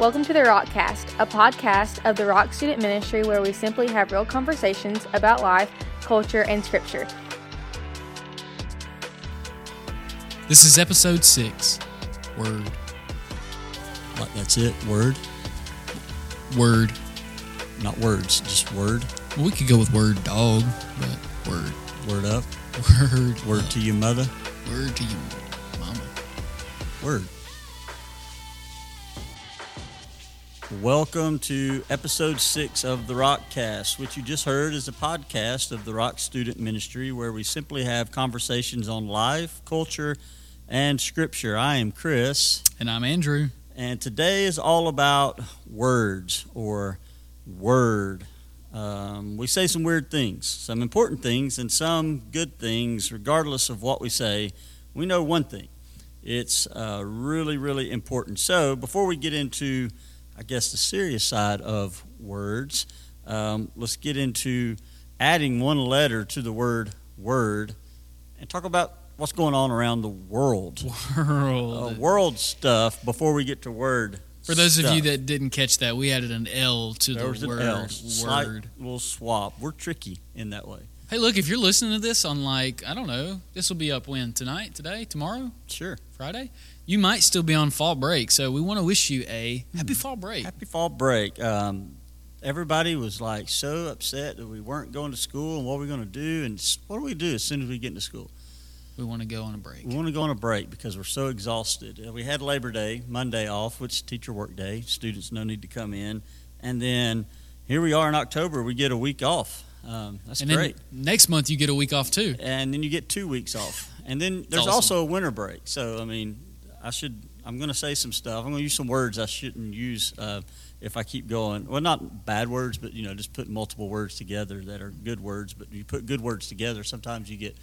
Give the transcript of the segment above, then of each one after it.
Welcome to the Rockcast, a podcast of the Rock Student Ministry where we simply have real conversations about life, culture, and scripture. This is episode six. Word. Like that's it. Word, Word. not words, just word. Well, we could go with word dog, but word. Word up. Word. Word to your mother. Word to you, mama. Word. Welcome to episode six of the Rockcast, which you just heard is a podcast of the Rock Student Ministry, where we simply have conversations on life, culture, and scripture. I am Chris. And I'm Andrew. And today is all about words or word. Um, we say some weird things, some important things, and some good things, regardless of what we say. We know one thing it's uh, really, really important. So, before we get into, I guess, the serious side of words, um, let's get into adding one letter to the word word and talk about what's going on around the world. World. Uh, world stuff before we get to word. For those of you that didn't catch that, we added an L to there the word. L, slight Word. little swap. We're tricky in that way. Hey, look, if you're listening to this on like, I don't know, this will be up when? Tonight? Today? Tomorrow? Sure. Friday? You might still be on fall break, so we want to wish you a happy fall break. Happy fall break. Um, everybody was like so upset that we weren't going to school and what we're going to do. And what do we do as soon as we get into school? We want to go on a break. We want to go on a break because we're so exhausted. Uh, We had Labor Day, Monday off, which is teacher work day. Students no need to come in. And then here we are in October. We get a week off. Um, that's and great. next month you get a week off too. and then you get two weeks off. And then there's awesome. also a winter break. So I mean, I should. I'm going to say some stuff. I'm going to use some words I shouldn't use uh, if I keep going. Well, not bad words, but you know, just put multiple words together that are good words. But you put good words together, sometimes you get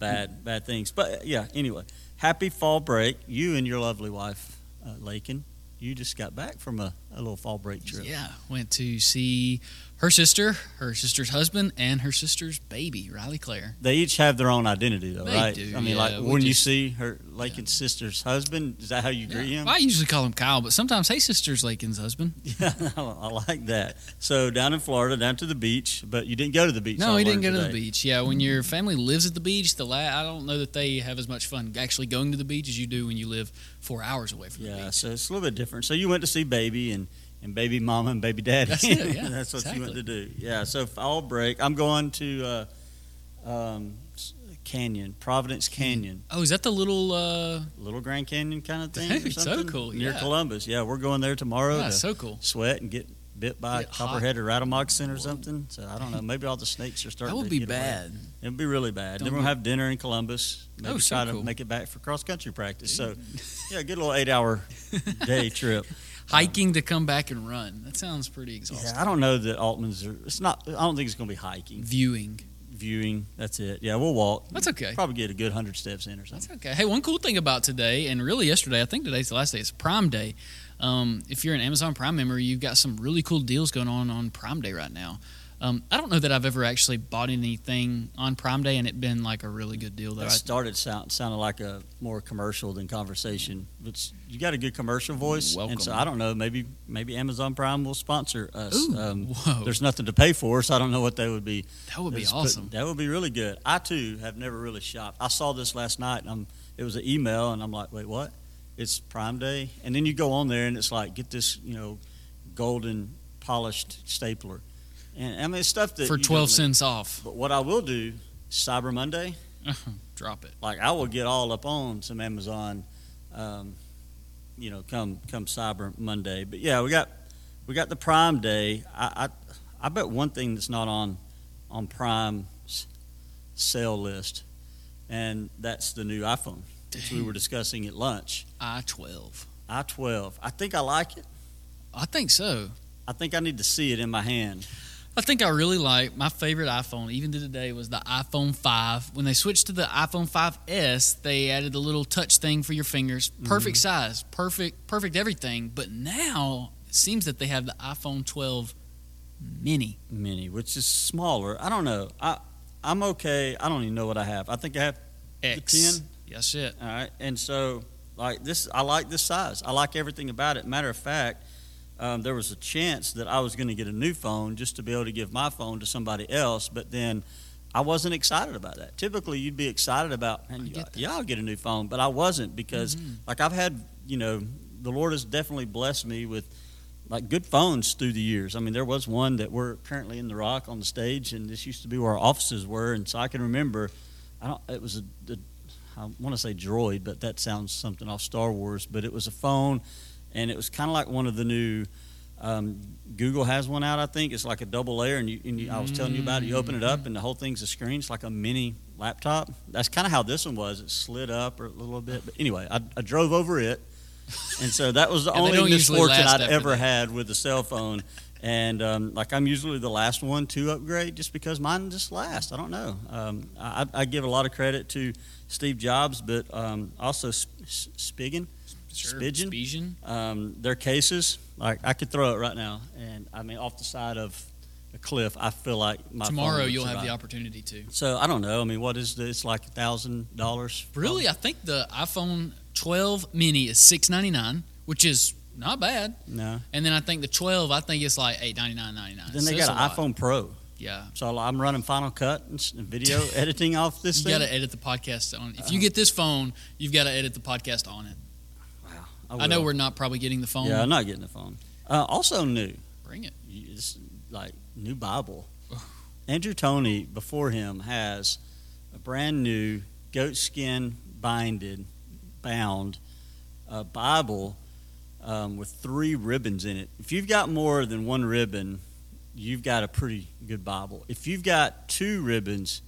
bad bad things. But yeah, anyway, happy fall break. You and your lovely wife, uh, Lakin. You just got back from a, a little fall break trip. Yeah, went to see her sister, her sister's husband, and her sister's baby, Riley Claire. They each have their own identity, though, They right? do, I mean, yeah, like when you see her Lakin's sister's husband, is that how you greet him? Well, I usually call him Kyle, but sometimes, hey, sister's Lakin's husband. Yeah, I like that. So down in Florida, down to the beach, but you didn't go to the beach. No, I he didn't go learned to the beach. Yeah, when your family lives at the beach, the la- I don't know that they have as much fun actually going to the beach as you do when you live four hours away from the Yeah, so it's a little bit different. So you went to see baby and, and baby mama and baby daddy. That's it, yeah, That's what you went to do. Yeah, so fall break. I'm going to uh, um, Canyon, Providence Canyon, Oh, is that the little? Uh, Little Grand Canyon kind of thing. So cool, Near yeah. Columbus. Yeah, we're going there tomorrow yeah, to so cool. sweat and get bit by a Get hot. copperhead or rattle moccasin or something. So I don't know. Maybe all the snakes are starting That would be get away. bad. It'd be really bad. Don't then we'll have dinner in Columbus. Oh, Maybe Oh, so try to cool. make it back for cross country practice. So, yeah, good little eight hour day trip. Hiking to come back and run. That sounds pretty exhausting. Yeah, I don't know that Altman's are. It's not. I don't think it's going to be hiking, Viewing. viewing. That's it. Yeah, we'll walk. That's okay. Probably get a good hundred steps in or something. That's okay. Hey, one cool thing about today, and really yesterday, I think today's the last day, it's Prime Day. Um, if you're an Amazon Prime member, you've got some really cool deals going on on Prime Day right now. Um, I don't know that I've ever actually bought anything on Prime Day and it been like a really good deal. That I, started sound sounded like a more commercial than conversation. But you got a good commercial voice, Welcome. and so I don't know. Maybe maybe Amazon Prime will sponsor us. Ooh, um. There's nothing to pay for, so I don't know what they would be. that would be It's put- awesome. that would be really good. I too have never really shopped. I saw this last night. And I'm, it was an email, and I'm like, wait, what? It's Prime Day, and then you go on there, and it's like, get this, you know, golden polished stapler, and I mean, it's stuff that For 12 don't need. cents off. But what I will do, Cyber Monday, Drop it. like I will get all up on some Amazon, um, you know, come come Cyber Monday. But yeah, we got we got the Prime Day. I I, I bet one thing that's not on on Prime's sale list, and that's the new iPhone, which we were discussing at lunch. I 12. i12. I think I like it. I think so. I think I need to see it in my hand. I think I really like my favorite iPhone, even to today, was the iPhone 5. When they switched to the iPhone 5S, they added the little touch thing for your fingers. Perfect mm-hmm. size, perfect, perfect everything. But now it seems that they have the iPhone 12 Mini. Mini, which is smaller. I don't know. I I'm okay. I don't even know what I have. I think I have X. the 10. That's it. All right, and so Like this, I like this size. I like everything about it. Matter of fact, um, there was a chance that I was going to get a new phone just to be able to give my phone to somebody else, but then I wasn't excited about that. Typically, you'd be excited about, man, get yeah, I'll get a new phone, but I wasn't because, Mhm. like, I've had, you know, the Lord has definitely blessed me with like good phones through the years. I mean, there was one that we're currently in the Rock on the stage, and this used to be where our offices were, and so I can remember. I don't. It was a. a I want to say Droid, but that sounds something off Star Wars. But it was a phone, and it was kind of like one of the new. Um, Google has one out, I think. It's like a double layer, and, you, and you, I was telling you about it. You open it up, and the whole thing's a screen. It's like a mini laptop. That's kind of how this one was. It slid up or a little bit. But anyway, I, I drove over it, and so that was the only misfortune I'd ever that. had with a cell phone. And um, like I'm usually the last one to upgrade, just because mine just lasts. I don't know. Um, I, I give a lot of credit to Steve Jobs, but um, also Spigen, Sure. Spigen? Spigen. um, their cases. Like I could throw it right now, and I mean off the side of a cliff. I feel like my Tomorrow you'll have the opportunity to. So I don't know. I mean, what is the, it's like a thousand dollars? Really, I think the iPhone 12 mini is 699, which is not bad. No. And then I think the 12, I think it's like 899.99. Then they So got an iPhone Pro. Yeah. So I'm running Final Cut and video editing off this thing. You got to edit the podcast on. It. If you get this phone, you've got to edit the podcast on it. Wow. I know we're not probably getting the phone. Yeah, I'm not getting the phone. Uh, also new. Bring it. It's like new Bible. Andrew Tony before him has a brand new goatskin binded, bound uh, Bible um, with three ribbons in it. If you've got more than one ribbon, you've got a pretty good Bible. If you've got two ribbons,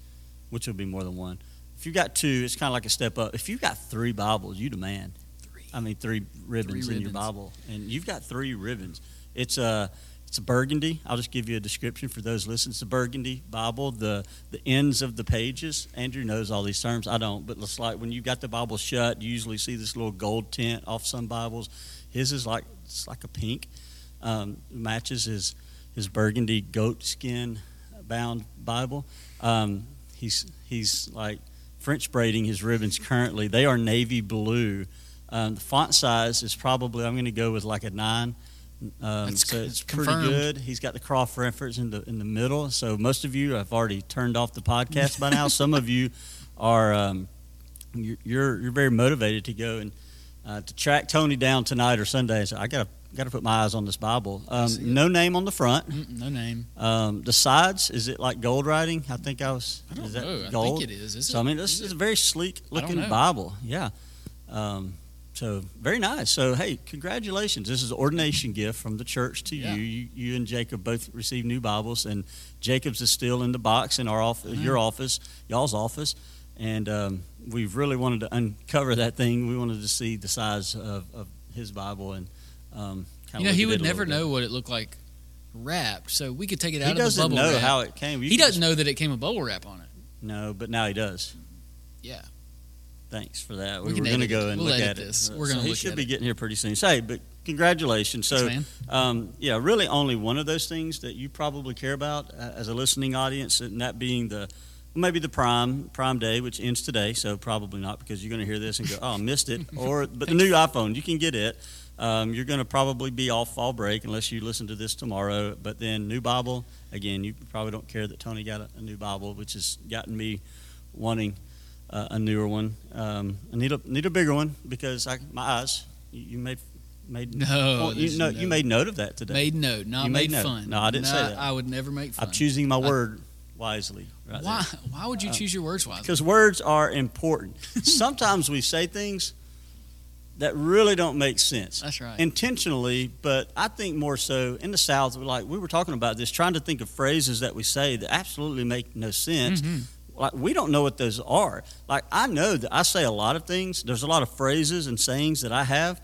which will be more than one, if you've got two, it's kind of like a step up. If you've got three Bibles, you demand. Three. I mean, three ribbons in your. Bible, and you've got three ribbons. It's a it's a burgundy. I'll just give you a description for those listening. It's a burgundy Bible. The the ends of the pages. Andrew knows all these terms. I don't, but it's like when you got the Bible shut, you usually see this little gold tint off some Bibles. His is like it's like a pink. Um, matches his his burgundy goat skin bound Bible. Um, he's he's like French braiding his ribbons currently. They are navy blue. Um, the font size is probably I'm going to go with like a nine. Um, That's so it's pretty good. He's got the cross reference in the in the middle. So most of you have already turned off the podcast by now. Some of you are um, you're you're very motivated to go and uh, to track Tony down tonight or Sunday. Say, I got to got to put my eyes on this Bible. Um, no name on the front. Mm, no name. Um, the sides is it like gold writing? I think I was. I don't is that know. Gold? I think it is. Is So it? I mean, this Is is a very sleek looking. Bible. Yeah. Um, so very nice. So hey, congratulations! This is an ordination gift from the church to Yeah. you. you. You and Jacob both received new Bibles, and Jacob's is still in the box in our office, Mhm. your office, y'all's office, and um, we've really wanted to uncover that thing. We wanted to see the size of, of his Bible, and um, You know, he would never know what it looked like wrapped, so we could take it out He of the doesn't bubble know wrap. how it came. You he doesn't know that it came a bubble wrap on it. No, but now he does. Yeah. Thanks for that. We We, were going to go and We'll look at this. it. We're so gonna he should be it. getting here pretty soon. Say, but congratulations. So, Thanks, um, yeah, really only one of those things that you probably care about uh, as a listening audience, and that being the maybe the prime prime day, which ends today. So probably not because you're going to hear this and go, "Oh, I missed it." Or but the new iPhone, you can get it. Um, you're going to probably be off fall break unless you listen to this tomorrow. But then new Bible again. You probably don't care that Tony got a, a new Bible, which has gotten me wanting uh, a newer one. Um, I need a need a bigger one because I, my eyes. You, you made made No, you know no- you made note of that today. Made note, not You made made, fun. No, I didn't say that. I would never make fun. I'm choosing my I- word wisely. Right Why? Why would you Uh, choose your words wisely? Because words are important. Sometimes we say things that really don't make sense That's right. intentionally, but I think more so in the South. Like we were talking about this, trying to think of phrases that we say that absolutely make no sense. Mhm. Like we don't know what those are. Like I know that I say a lot of things. There's a lot of phrases and sayings that I have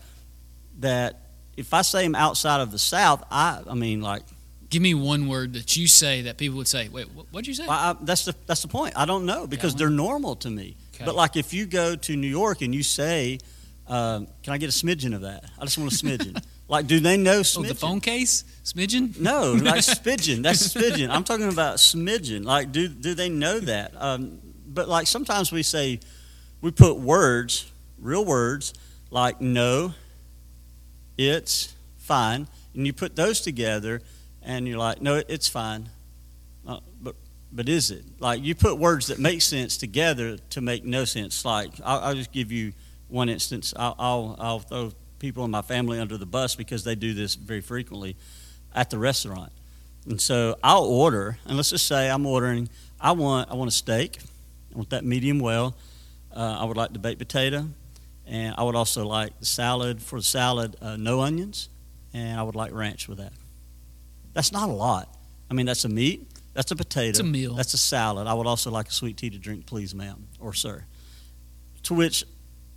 that if I say them outside of the South, I I mean like Give me one word that you say that people would say. Wait, what, what'd you say? I, that's the that's the point. I don't know because they're normal to me. Okay. But like if you go to New York and you say, um, "Can I get a smidgen of that?" I just want a smidgen. like, do they know oh, the phone case, smidgen. No, like smidgen. That's smidgen. I'm talking about smidgen. Like, do do they know that? Um, but like sometimes we say, we put words, real words, like no, it's fine, and you put those together, and you're like, no, it's fine, uh, but but is it like you put words that make sense together to make no sense? Like I'll, I'll just give you one instance. I'll, I'll I'll throw people in my family under the bus because they do this very frequently at the restaurant, and so I'll order, and let's just say I'm ordering. I want I want a steak. I want that medium well. Uh, I would like the baked potato, and I would also like the salad for the salad, uh, no onions, and I would like ranch with that. That's not a lot. I mean, that's a meat, that's a potato, It's a meal. that's a salad. I would also like a sweet tea to drink, please, ma'am or sir. To which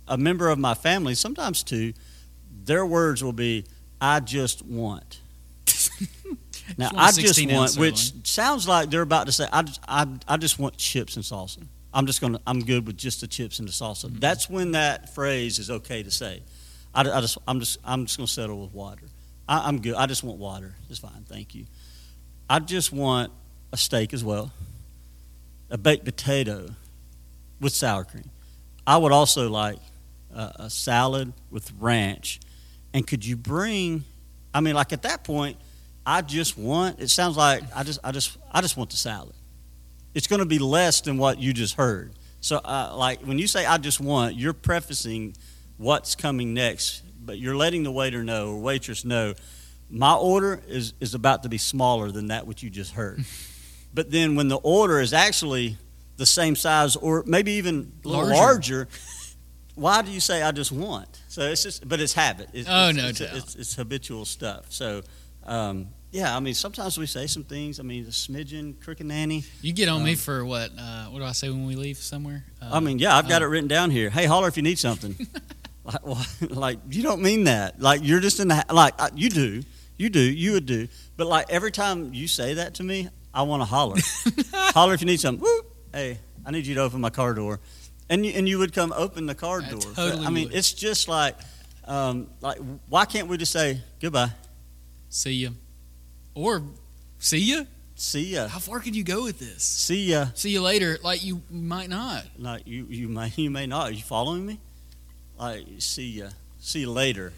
a member of my family, sometimes two, their words will be, "I just want." now, Just want I just want, which sirloin. sounds like they're about to say, "I just, I, I just want chips and salsa." I'm just gonna, I'm good with just the chips and the salsa. Mm-hmm. That's when that phrase is okay to say. I, I just, I'm just, I'm just gonna settle with water. I, I'm good. I just want water. It's fine. Thank you. I just want a steak as well, a baked potato with sour cream. I would also like a, a salad with ranch. And could you bring? I mean, like at that point, I just want. It sounds like I just, I just, I just want the salad. It's going to be less than what you just heard. So, uh, like when you say "I just want," you're prefacing what's coming next, but you're letting the waiter know or waitress know my order is is about to be smaller than that which you just heard. but then when the order is actually the same size or maybe even Larger. larger, why do you say I just want? So it's just, but it's habit. It's, Oh, it's, no it's, doubt. It's, it's habitual stuff. So, um, yeah, I mean, sometimes we say some things. I mean, the smidgen, cricket nanny. You get on me Um, for what? Uh, what do I say when we leave somewhere? Uh, I mean, yeah, I've got uh, it written down here. Hey, holler if you need something. like, well, like, you don't mean that. Like, you're just in the, like, uh, you do. You do. You would do. But, like, every time you say that to me, I want to holler. holler if you need something. Woo! Hey, I need you to open my car door. And you, and you would come open the car I door. But, totally I mean, would. it's just like, um, like, why can't we just say goodbye? see ya, or see ya. See ya. How far could you go with this? See ya. See you later. Like you might not. Like you, you may, you may not. Are you following me? Like, see ya. See you later.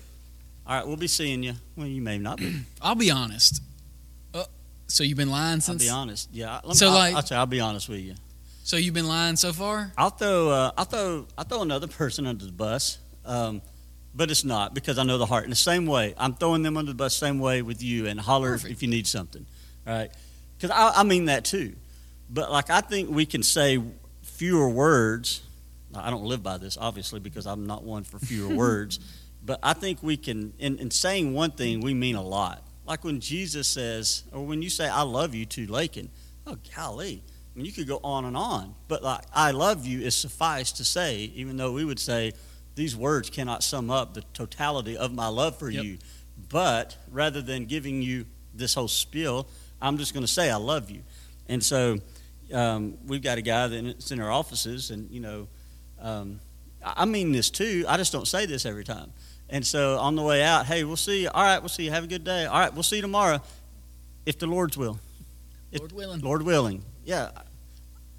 All right, we'll be seeing you. Well, you may not be. I'll be honest. Uh, so you've been lying since. I'll be honest. Yeah. Let me, So, I'll, like- I'll, you, I'll be honest with you. So you've been lying so far. I'll throw, uh, I'll throw, I'll throw another person under the bus, um, but it's not because I know the heart. In the same way, I'm throwing them under the bus same way with you, and holler Perfect. if you need something. All right, because I, I mean that too. But like, I think we can say fewer words. I don't live by this, obviously, because I'm not one for fewer words. But I think we can, in, in saying one thing, we mean a lot. Like when Jesus says, or when you say, I love you to Lakin, oh, golly. I mean, you could go on and on. But like, I love you is suffice to say, even though we would say these words cannot sum up the totality of my love for Yep. you. But rather than giving you this whole spiel, I'm just going to say, I love you. And so um, we've got a guy that's in our offices, and, you know, um, I mean this too. I just don't say this every time. And so on the way out, hey, we'll see you. All right, we'll see you. Have a good day. All right, we'll see you tomorrow, if the Lord's will. It- Lord willing. Lord willing. Yeah.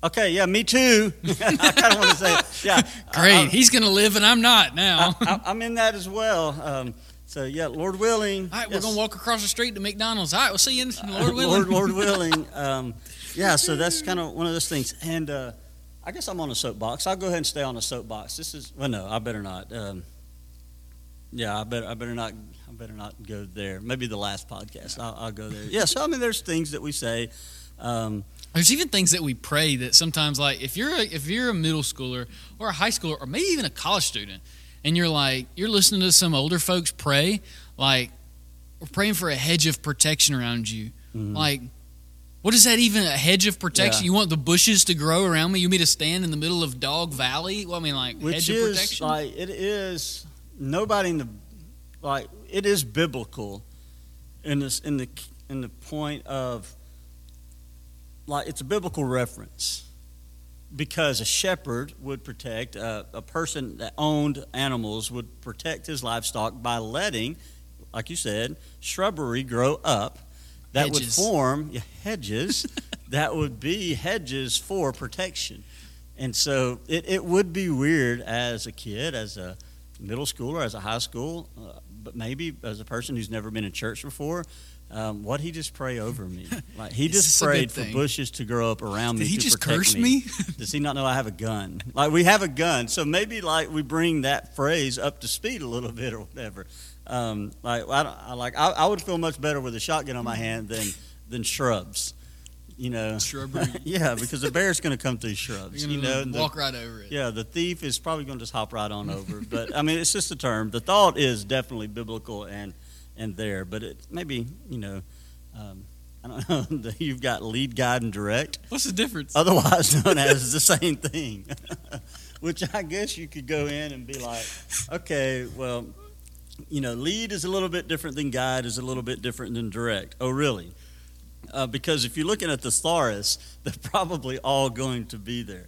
Okay, yeah, me too. I kind of want to say, it. yeah. Great. I, He's gonna live, and I'm not now. I, am in that as well. Um, so, yeah, Lord willing. All right, we're gonna walk across the street to McDonald's. All right, we'll see you, in Lord willing. Lord, Lord willing. Um, yeah, so that's kind of one of those things. And uh, I guess I'm on a soapbox. I'll go ahead and stay on a soapbox. This is well, no, I better not. Um, yeah, I better, I better not. I better not go there. Maybe the last podcast. I'll, I'll go there. Yeah. So I mean, there's things that we say. Um, There's even things that we pray that sometimes, like if you're a, if you're a middle schooler or a high schooler or maybe even a college student, and you're like you're listening to some older folks pray, like we're praying for a hedge of protection around you. Mhm. Like, what is that even? A hedge of protection? Yeah. You want the bushes to grow around me? You want me to stand in the middle of Dog Valley? Well, I mean, like which hedge of protection. like it is nobody in the like it is biblical in this in the in the point of like it's a biblical reference because a shepherd would protect uh, a person that owned animals would protect his livestock by letting like you said shrubbery grow up that would form yeah, hedges that would be hedges for protection. And so it, it would be weird as a kid, as a middle school or as a high school, uh, but maybe as a person who's never been in church before, um, what he just pray over me? Like he just this a good prayed for bushes to grow up around me. Did he just curse me. me? Does he not know I have a gun? Like we have a gun, so maybe like we bring that phrase up to speed a little bit or whatever. Um, like I, I like I, I would feel much better with a shotgun on my hand than than shrubs. You know, Shrubbery. yeah, because the bear's going to come through shrubs. You know, and the- walk right over it. yeah, the thief is probably going to just hop right on over. But I mean, it's just a term. The thought is definitely biblical and and there, but it maybe you know, um, I don't know. You've got lead, guide, and direct, What's the difference? otherwise known as the same thing. Which I guess you could go in and be like, okay, well, you know, lead is a little bit different than guide is a little bit different than direct. Oh, really? Uh, because if you're looking at the thesaurus, they're probably all going to be there.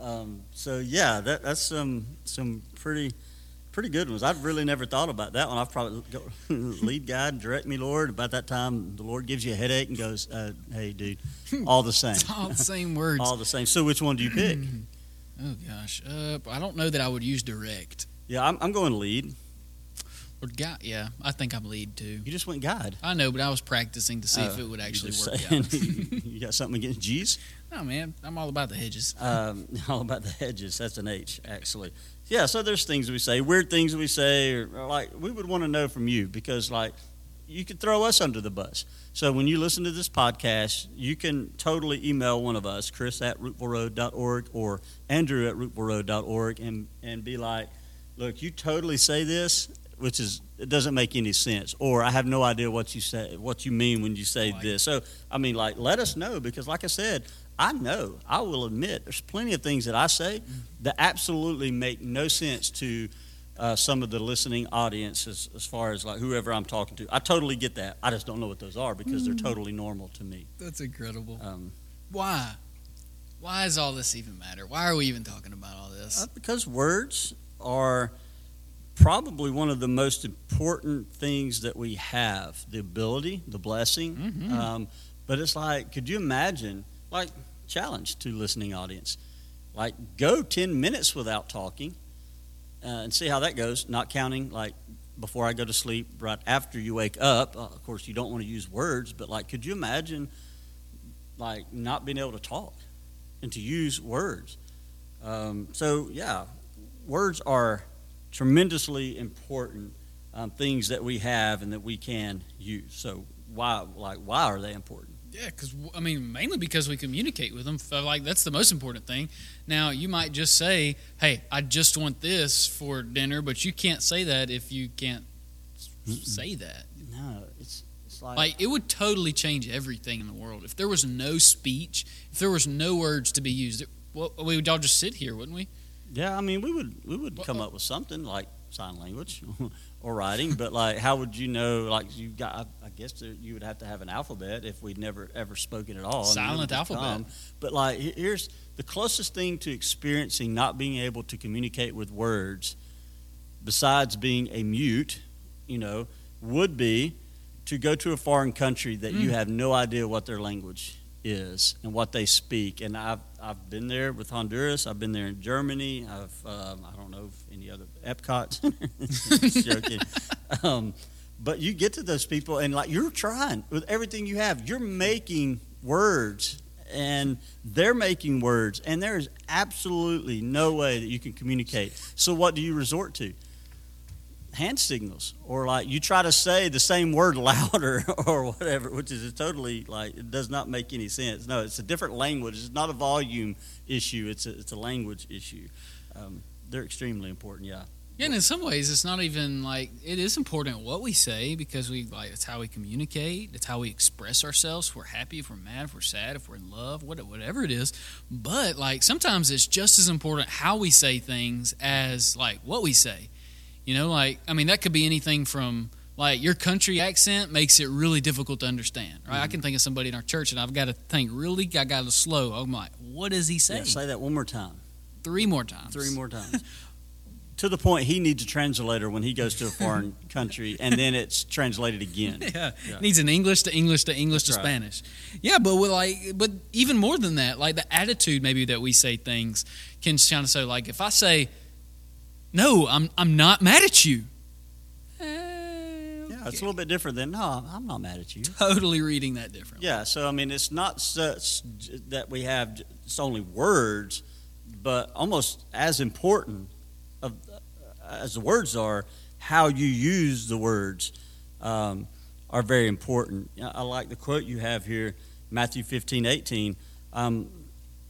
Um, so yeah, that, that's some some pretty pretty good ones. I've really never thought about that one. I've probably go, lead God, direct me, Lord. About that time, the Lord gives you a headache and goes, uh, "Hey, dude, all the same, It's all the same words. all the same." So which one do you pick? oh gosh, uh, I don't know that I would use direct Yeah, I'm, I'm going lead. or guide. Yeah, I think I'm lead too. You just went God. I know, but I was practicing to see if Oh, it would actually work saying- out. you got something against G's? no, man, I'm all about the hedges. Um, all about the hedges. That's an H, actually. Yeah, so there's things we say, weird things we say, or, or like we would want to know from you because, like, you could throw us under the bus. So when you listen to this podcast, you can totally email one of us, Chris at roopvilleroad.org or Andrew at roopvilleroad.org, and, and be like, look, you totally say this, which is, it doesn't make any sense. Or I have no idea what you say, what you mean when you say this. So, I mean, like, let us know because, like I said, I know, I will admit, there's plenty of things that I say that absolutely make no sense to uh, some of the listening audiences as, far as like whoever I'm talking to. I totally get that. I just don't know what those are because they're totally normal to me. That's incredible. Um, Why? Why does all this even matter? Why are we even talking about all this? uh, because words are probably one of the most important things that we have the ability, the blessing. Mhm. Um, but it's like, could you imagine, like, challenge to listening audience, like, go 10 minutes without talking uh, and see how that goes, not counting, like, before I go to sleep, right after you wake up. Uh, of course, you don't want to use words, but, like, could you imagine, like, not being able to talk and to use words? Um, so, yeah, words are tremendously important um, things that we have and that we can use. So, why, like, why are they important? Yeah, because I mean, mainly because we communicate with them. Like that's the most important thing. Now, you might just say, "Hey, I just want this for dinner," but you can't say that if you can't s- say that. No, it's it's like, Like it would totally change everything in the world if there was no speech, if there was no words to be used. It, well, we would all just sit here, wouldn't we? yeah. I mean, we would we would Well, come uh, up with something like sign language or writing, but like, how would you know? Like, you got. I, I guess there, you would have to have an alphabet if we'd never ever spoken at all. I mean, it would Silent alphabet. come. But like, here's the closest thing to experiencing not being able to communicate with words, besides being a mute, you know, would be to go to a foreign country that you Mm. have no idea what their language is and what they speak. And I've I've been there with Honduras. I've been there in Germany. I've um, I don't know if any other Epcot. Joking. Um, but you get to those people and like you're trying with everything you have. You're making words and they're making words and there is absolutely no way that you can communicate. So what do you resort to? Hand signals or like you try to say the same word louder or whatever which is totally like it does not make any sense no it's a different language it's not a volume issue it's a, it's a language issue um, they're extremely important yeah Yeah, and in some ways, it's not even like it is important what we say because we like it's how we communicate, it's how we express ourselves. If we're happy, if we're mad, if we're sad, if we're in love, whatever it is. But like sometimes it's just as important how we say things as like what we say. You know, like I mean that could be anything from like your country accent makes it really difficult to understand. Right? I mm-hmm. can think of somebody in our church and I've got to think really, I got to slow. I'm like, what is he saying? yeah say that one more time Three more times. three more times to the point he needs a translator when he goes to a foreign country and then it's translated again yeah. Yeah. needs an English to English to English That's to right. Spanish. Yeah, but with like, but even more than that, like the attitude maybe that we say things can kind of say like if I say, no, I'm I'm not mad at you. Eh, Yeah, it's a little bit different than no, I'm not mad at you. totally reading that different. Yeah, so I mean, it's not such that we have it's only words, but almost as important of as the words are, how you use the words um, are very important. I like the quote you have here, Matthew 15, 18. Um,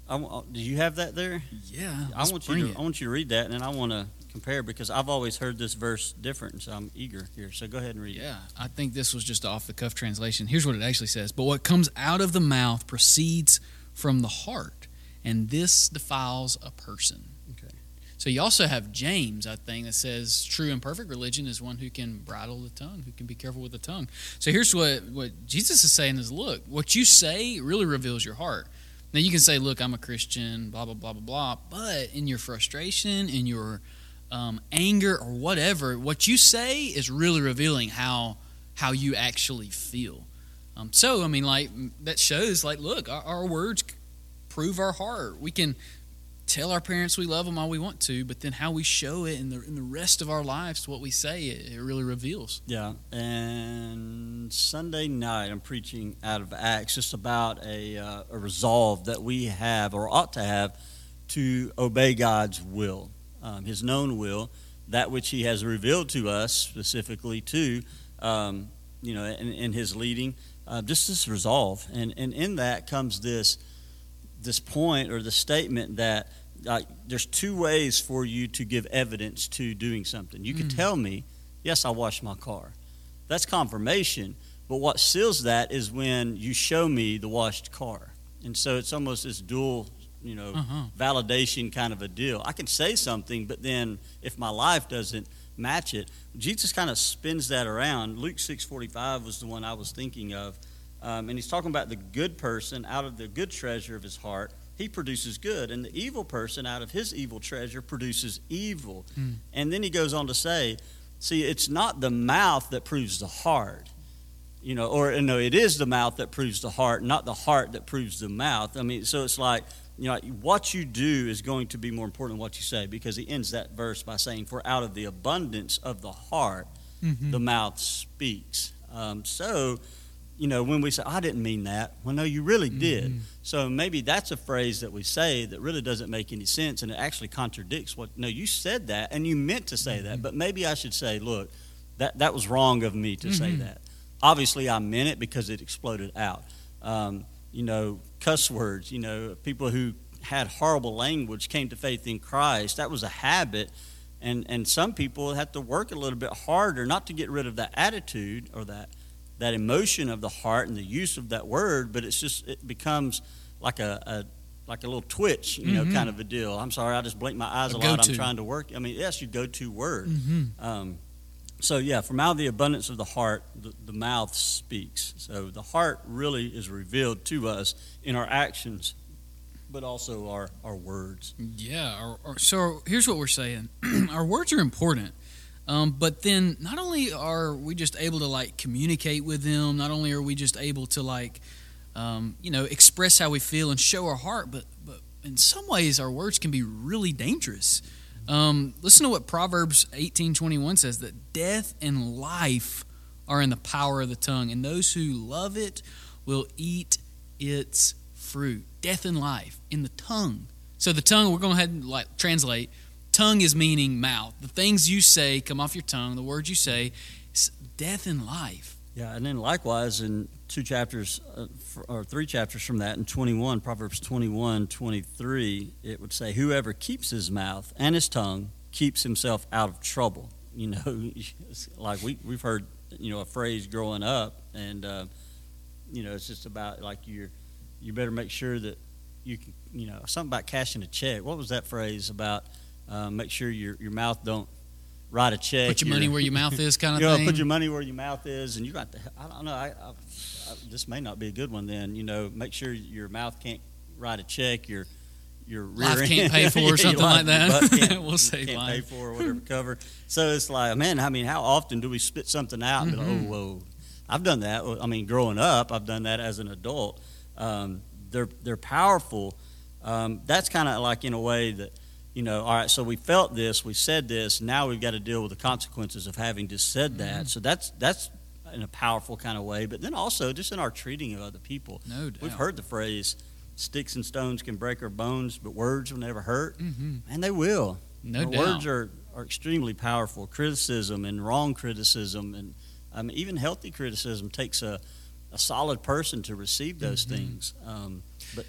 I, do you have that there? Yeah. I want you to it. I want you to read that, and then I want to compare because I've always heard this verse different, so I'm eager here. So go ahead and read it. Yeah, I think this was just off the cuff translation. Here's what it actually says But what comes out of the mouth proceeds from the heart, and this defiles a person. Okay. So you also have James, I think, that says true and perfect religion is one who can bridle the tongue, who can be careful with the tongue. So here's what, what Jesus is saying is look, what you say really reveals your heart. Now you can say, look, I'm a Christian, blah, blah, blah, blah, blah, but in your frustration, in your um, anger or whatever, what you say is really revealing how how you actually feel. Um, so I mean, like that shows, like, look, our, our words prove our heart. We can tell our parents we love them all we want to, but then how we show it in the in the rest of our lives, what we say, it, it really reveals. Yeah, and Sunday night I'm preaching out of Acts, just about a, uh, a resolve that we have or ought to have to obey God's will, um, His known will, that which He has revealed to us specifically to, um, you know, in, in His leading. Uh, just this resolve, and and in that comes this this point or the statement that uh, there's two ways for you to give evidence to doing something. You can Mm. tell me, yes, I washed my car. That's confirmation. But what seals that is when you show me the washed car. And so it's almost this dual, you know, Uh-huh. validation kind of a deal. I can say something, but then if my life doesn't match it, Jesus kind of spins that around. Luke 6:45 was the one I was thinking of. Um, and he's talking about the good person out of the good treasure of his heart he produces good and the evil person out of his evil treasure produces evil Hmm. and then he goes on to say see it's not the mouth that proves the heart you know or no it is the mouth that proves the heart not the heart that proves the mouth i mean so it's like you know what you do is going to be more important than what you say because he ends that verse by saying for out of the abundance of the heart Mm-hmm. the mouth speaks um, so you know, when we say, I didn't mean that, well, no, you really did. Mhm. So maybe that's a phrase that we say that really doesn't make any sense and it actually contradicts what, no, you said that and you meant to say that, but maybe I should say, look, that, that was wrong of me to say Mhm. that. Obviously, I meant it because it exploded out. Um, you know, cuss words, you know, people who had horrible language came to faith in Christ. That was a habit. And, and some people have to work a little bit harder not to get rid of that attitude or that that emotion of the heart and the use of that word, but it's just it becomes like a, a like a little twitch, you know, Mhm. kind of a deal. I'm sorry, I just blinked my eyes A a, lot. I'm trying to work. I mean, yes, your go-to word. Mm-hmm. Um, so yeah, from out of the abundance of the heart, the, the mouth speaks. So the heart really is revealed to us in our actions, but also our our words. Yeah. Our, our, so here's what we're saying: our words are important, um, but then not only are we just able to like communicate with them, not only are we just able to like, um, you know, express how we feel and show our heart, but but in some ways our words can be really dangerous. Um, listen to what Proverbs eighteen twenty one says: that death and life are in the power of the tongue, and those who love it will eat its fruit. Death and life in the tongue. So the tongue, we're going to ahead and like translate. Tongue is meaning mouth. The things you say come off your tongue. The words you say, death and life. Yeah, and then likewise in two chapters uh, or three chapters from that in 21, Proverbs 21, 23, it would say, Whoever keeps his mouth and his tongue keeps himself out of trouble. You know, like we, we've heard, you know, a phrase growing up, and, uh, you know, it's just about like you're, you better make sure that you, can, you know, something about cashing a check. What was that phrase about? Uh, make sure your, your mouth don't write a check. Put your money where your mouth is, kind of you know, thing. put your money where your mouth is, and you got to. I don't know. I, I, I, this may not be a good one. Then you know, make sure your mouth can't write a check. Your your rear Life can't end- pay for or Yeah, something like that. your butt can't- We'll say can't pay for or whatever cover. So it's like, man, I mean, how often do we spit something out and be like, Mhm. oh, whoa? I've done that. I mean, growing up, I've done that as an adult. Um, they're they're powerful. Um, that's kind of like in a way that you know, all right, so we felt this, we said this, now we've got to deal with the consequences of having just said that. Mm-hmm. So that's that's in a powerful kind of way. But then also just in our treating of other people, No doubt. we've heard the phrase, "Sticks and stones can break our bones, but words will never hurt," Mm-hmm. and they will. No Our doubt. Words are, are extremely powerful. Criticism and wrong criticism, and um, even healthy criticism takes a, a solid person to receive those Mm-hmm. things. Um, but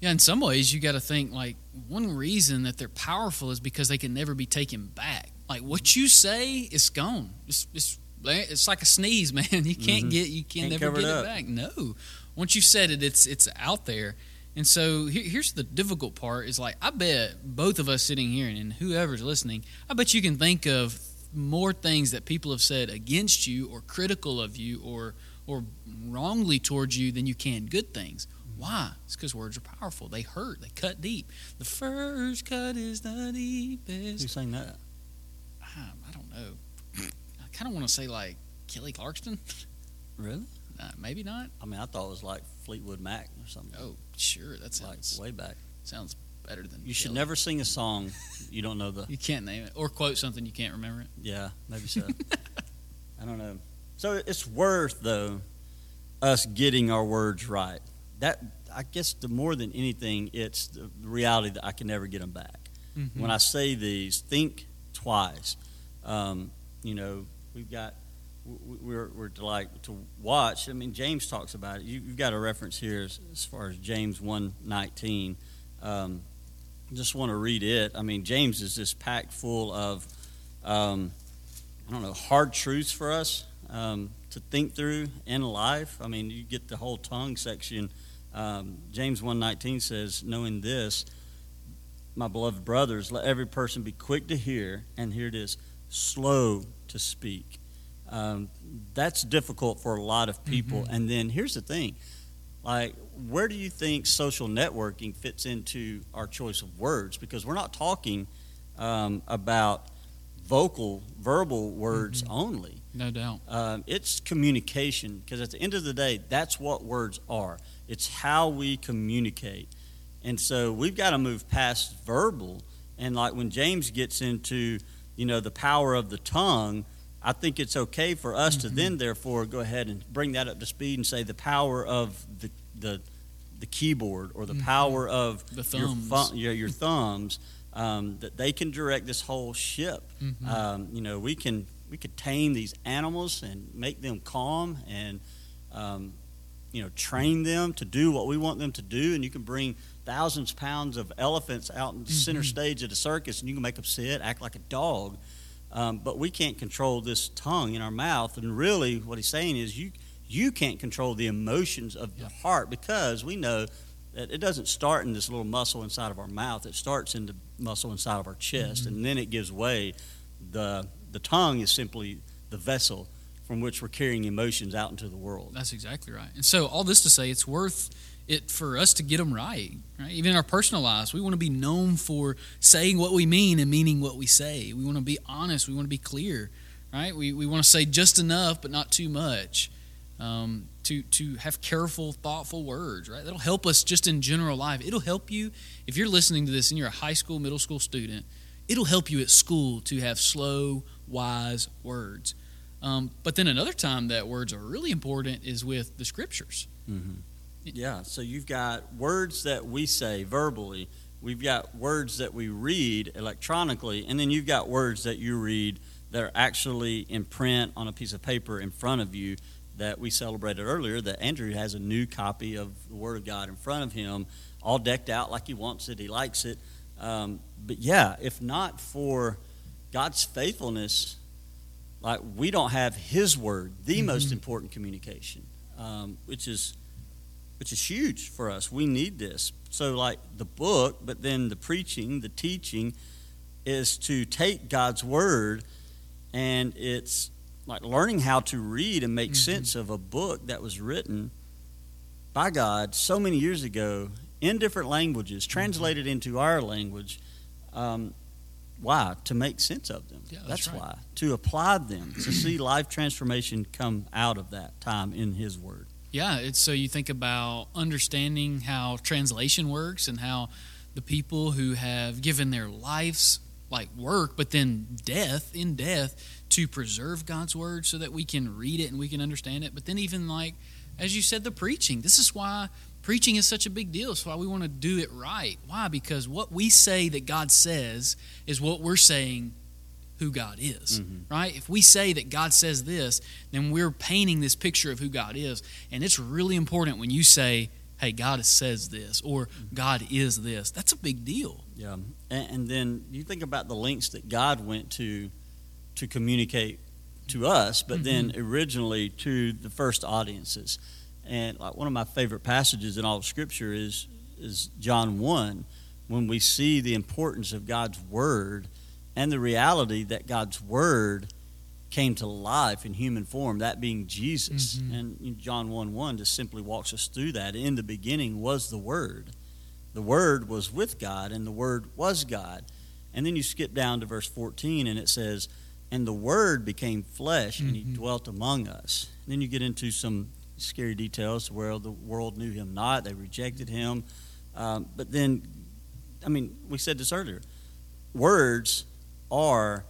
Yeah, in some ways, you got to think like one reason that they're powerful is because they can never be taken back. Like what you say is gone. It's it's, it's like a sneeze, man. You can't Mhm. get you can Can't never get it it, back. No, once you said it, it's it's out there. And so here, here's the difficult part: is like I bet both of us sitting here and whoever's listening, I bet you can think of more things that people have said against you or critical of you or or wrongly towards you than you can good things. Why? It's because words are powerful. They hurt. They cut deep. The first cut is the deepest. who sang that? Ah, I don't know. I kind of want to say like Kelly Clarkson. Really? Uh, maybe not. I mean, I thought it was like Fleetwood Mac or something. Oh, sure. That like sounds way back. sounds better than. You should never sing a song you don't know the. You can't name it or quote something you can't remember it. Yeah, maybe so. I don't know. So it's worth though us getting our words right. That I guess the more than anything, it's the reality that I can never get them back. Mm-hmm. When I say these, think twice. Um, you know, we've got we- we're we're to like to watch. I mean, James talks about it. You, you've got a reference here as, as far as James one nineteen. Um, just want to read it. I mean, James is just packed full of um, I don't know hard truths for us um, to think through in life. I mean, you get the whole tongue section. Um, James one nineteen says, "Knowing this." my beloved brothers, let every person be quick to hear, and here it is, slow to speak. Um, that's difficult for a lot of people. And then here's the thing like, where do you think social networking fits into our choice of words? Because we're not talking um, about vocal, verbal words only. No doubt. Um, it's communication because at the end of the day, that's what words are. It's how we communicate, and so we've got to move past verbal. And like when James gets into, you know, the power of the tongue, I think it's okay for us to then therefore go ahead and bring that up to speed and say the power of the the, the keyboard or the power of The your thumbs. fu- your, your thumbs um, that they can direct this whole ship. Mhm. Um, you know, we can we could tame these animals and make them calm and um, you know train them to do what we want them to do. And you can bring thousands of pounds of elephants out in the center Mhm. stage at a circus, and you can make them sit, act like a dog. Um, but we can't control this tongue in our mouth. And really, what he's saying is you you can't control the emotions of the heart because we know that it doesn't start in this little muscle inside of our mouth. It starts in the muscle inside of our chest, and then it gives way. the The tongue is simply the vessel from which we're carrying emotions out into the world. That's exactly right. And so, all this to say, it's worth it for us to get them right. Right? Even in our personal lives, we want to be known for saying what we mean and meaning what we say. We want to be honest. We want to be clear. Right? We we want to say just enough, but not too much. Um, to to have careful, thoughtful words. Right? That'll help us just in general life. It'll help you if you're listening to this and you're a high school, middle school student. It'll help you at school to have slow, wise words. Um, but then another time that words are really important is with the scriptures. Yeah, so you've got words that we say verbally, we've got words that we read electronically, and then you've got words that you read that are actually in print on a piece of paper in front of you that we celebrated earlier that Andrew has a new copy of the Word of God in front of him, all decked out like he wants it, he likes it. Um, but yeah, if not for God's faithfulness, like we don't have His Word, the most important communication, um, which is which is huge for us. We need this. So, like the book, but then the preaching, the teaching, is to take God's word, and it's like learning how to read and make sense of a book that was written by God so many years ago in different languages, translated into our language. Um, why? To make sense of them. Yeah, that's right. why. To apply them, to see life transformation come out of that time in His Word. Yeah, it's so you think about understanding how translation works and how the people who have given their lives like work, but then death in death to preserve God's word so that we can read it and we can understand it. But then even like as you said, the preaching. This is why preaching is such a big deal. It's why we want to do it right. Why? Because what we say that God says is what we're saying who God is, mm-hmm. right? If we say that God says this, then we're painting this picture of who God is. And it's really important when you say, hey, God says this or God is this. That's a big deal. Yeah. And, and then you think about the links that God went to to communicate to us, but mm-hmm. then originally to the first audiences. And like one of my favorite passages in all of Scripture is is John one, when we see the importance of God's word and the reality that God's word came to life in human form, that being Jesus. Mm-hmm. And John 1 1 just simply walks us through that. In the beginning was the Word. The Word was with God, and the Word was God. And then you skip down to verse 14, and it says, And the Word became flesh, mm-hmm. and He mm-hmm. dwelt among us. And then you get into some scary details where the world knew Him not, they rejected Him. Um, but then, I mean, we said this earlier words are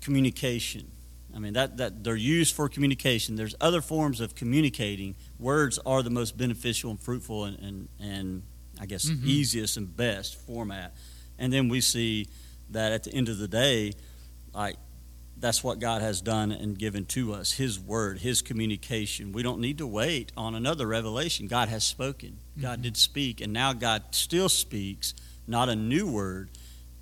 communication. I mean, that, that they're used for communication. There's other forms of communicating. Words are the most beneficial and fruitful and, and, and I guess, mm-hmm. easiest and best format. And then we see that at the end of the day, like, that's what God has done and given to us His word, His communication. We don't need to wait on another revelation. God has spoken. God mm-hmm. did speak, and now God still speaks, not a new word,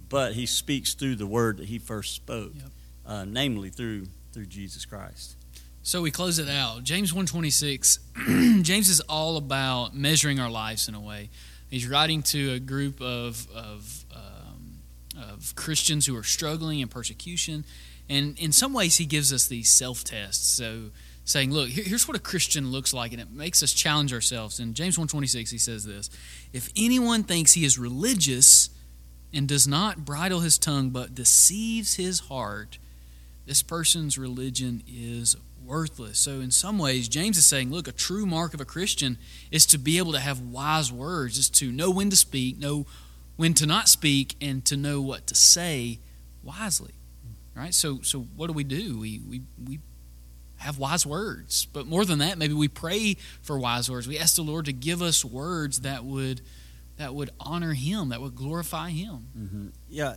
but he speaks through the word that he first spoke, yep. uh, namely through through Jesus Christ. So we close it out. James 126, James is all about measuring our lives in a way. He's writing to a group of, of, um, of Christians who are struggling in persecution. And in some ways, he gives us these self tests. So saying, look, here's what a Christian looks like, and it makes us challenge ourselves. In James 126, he says this If anyone thinks he is religious and does not bridle his tongue but deceives his heart, this person's religion is worthless. So, in some ways, James is saying, look, a true mark of a Christian is to be able to have wise words, is to know when to speak, know when to not speak, and to know what to say wisely. Right? So, so what do we do? We, we, we have wise words. But more than that, maybe we pray for wise words. We ask the Lord to give us words that would that would honor Him, that would glorify Him. Mm-hmm. Yeah,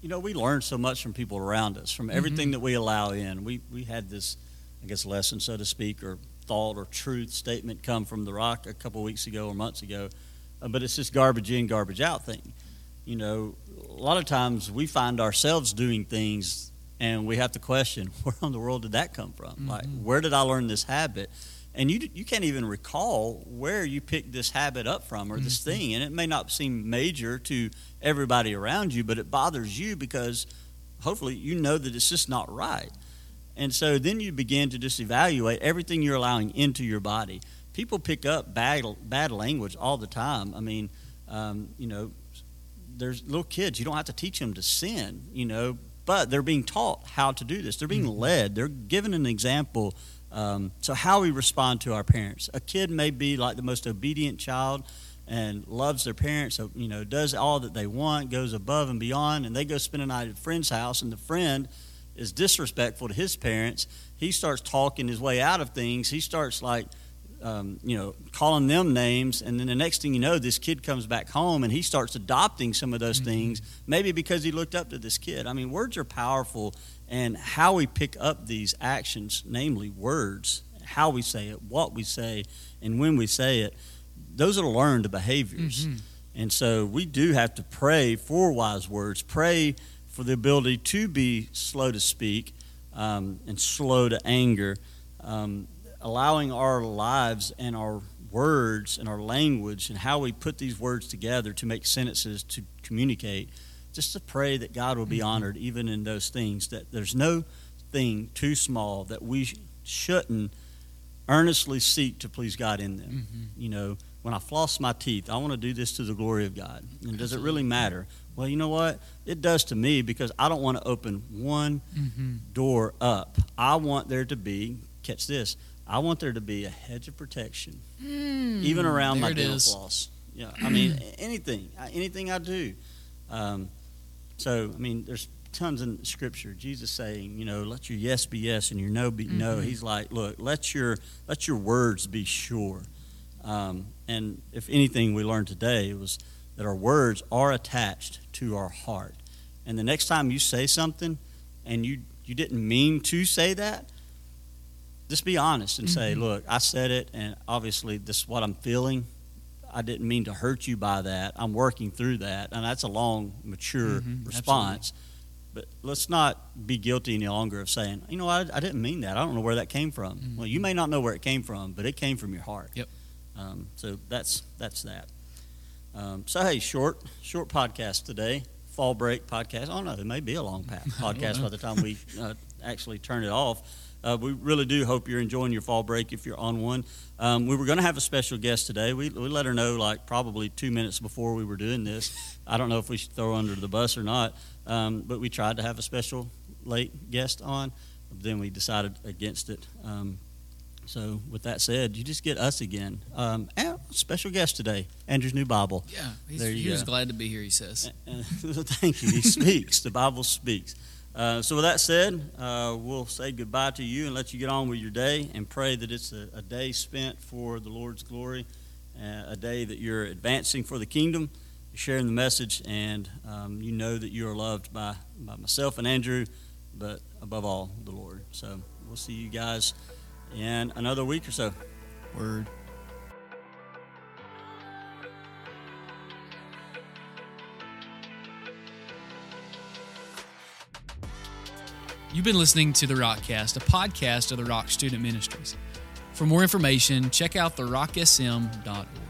you know, we learn so much from people around us, from everything mm-hmm. that we allow in. We we had this, I guess, lesson, so to speak, or thought or truth statement come from the Rock a couple weeks ago or months ago, uh, but it's this garbage in, garbage out thing. You know, a lot of times we find ourselves doing things and we have to question where in the world did that come from? Mm-hmm. Like, where did I learn this habit? and you you can't even recall where you picked this habit up from or this mm-hmm. thing and it may not seem major to everybody around you but it bothers you because hopefully you know that it's just not right and so then you begin to just evaluate everything you're allowing into your body people pick up bad bad language all the time i mean um, you know there's little kids you don't have to teach them to sin you know but they're being taught how to do this they're being mm-hmm. led they're given an example um, so, how we respond to our parents. A kid may be like the most obedient child and loves their parents, so, you know, does all that they want, goes above and beyond, and they go spend a night at a friend's house, and the friend is disrespectful to his parents. He starts talking his way out of things. He starts like, um, you know, calling them names, and then the next thing you know, this kid comes back home and he starts adopting some of those mm-hmm. things, maybe because he looked up to this kid. I mean, words are powerful and how we pick up these actions, namely words, how we say it, what we say, and when we say it, those are learned behaviors. Mm-hmm. And so we do have to pray for wise words, pray for the ability to be slow to speak um, and slow to anger, um, allowing our lives and our words and our language and how we put these words together to make sentences to communicate just to pray that God will be mm-hmm. honored even in those things, that there's no thing too small that we shouldn't earnestly seek to please God in them. Mm-hmm. You know, when I floss my teeth, I want to do this to the glory of God. And does it really matter? Well, you know what? It does to me because I don't want to open one mm-hmm. door up. I want there to be, catch this, I want there to be a hedge of protection, mm, even around my dental floss Yeah, I mean anything, anything I do. Um, so I mean, there's tons in Scripture. Jesus saying, you know, let your yes be yes and your no be mm-hmm. no. He's like, look, let your let your words be sure. Um, and if anything we learned today was that our words are attached to our heart. And the next time you say something and you you didn't mean to say that, just be honest and mm-hmm. say, look, I said it, and obviously this is what I'm feeling. I didn't mean to hurt you by that. I'm working through that, and that's a long, mature mm-hmm. response. Absolutely. But let's not be guilty any longer of saying, you know, I, I didn't mean that. I don't know where that came from. Mm-hmm. Well, you may not know where it came from, but it came from your heart. Yep. Um, so that's that's that. Um, so hey, short short podcast today. Fall break podcast. Oh no, it may be a long podcast by the time we uh, actually turn it off. Uh, we really do hope you're enjoying your fall break if you're on one. Um, we were going to have a special guest today. We, we let her know like probably two minutes before we were doing this. I don't know if we should throw her under the bus or not, um, but we tried to have a special late guest on. Then we decided against it. Um, so, with that said, you just get us again. Um, special guest today, Andrew's New Bible. Yeah, he was glad to be here. He says. thank you. He speaks. The Bible speaks. Uh, so, with that said, uh, we'll say goodbye to you and let you get on with your day and pray that it's a, a day spent for the Lord's glory, uh, a day that you're advancing for the kingdom, sharing the message, and um, you know that you are loved by, by myself and Andrew, but above all, the Lord. So, we'll see you guys in another week or so. Word. You've been listening to The Rockcast, a podcast of the Rock Student Ministries. For more information, check out therocksm.org.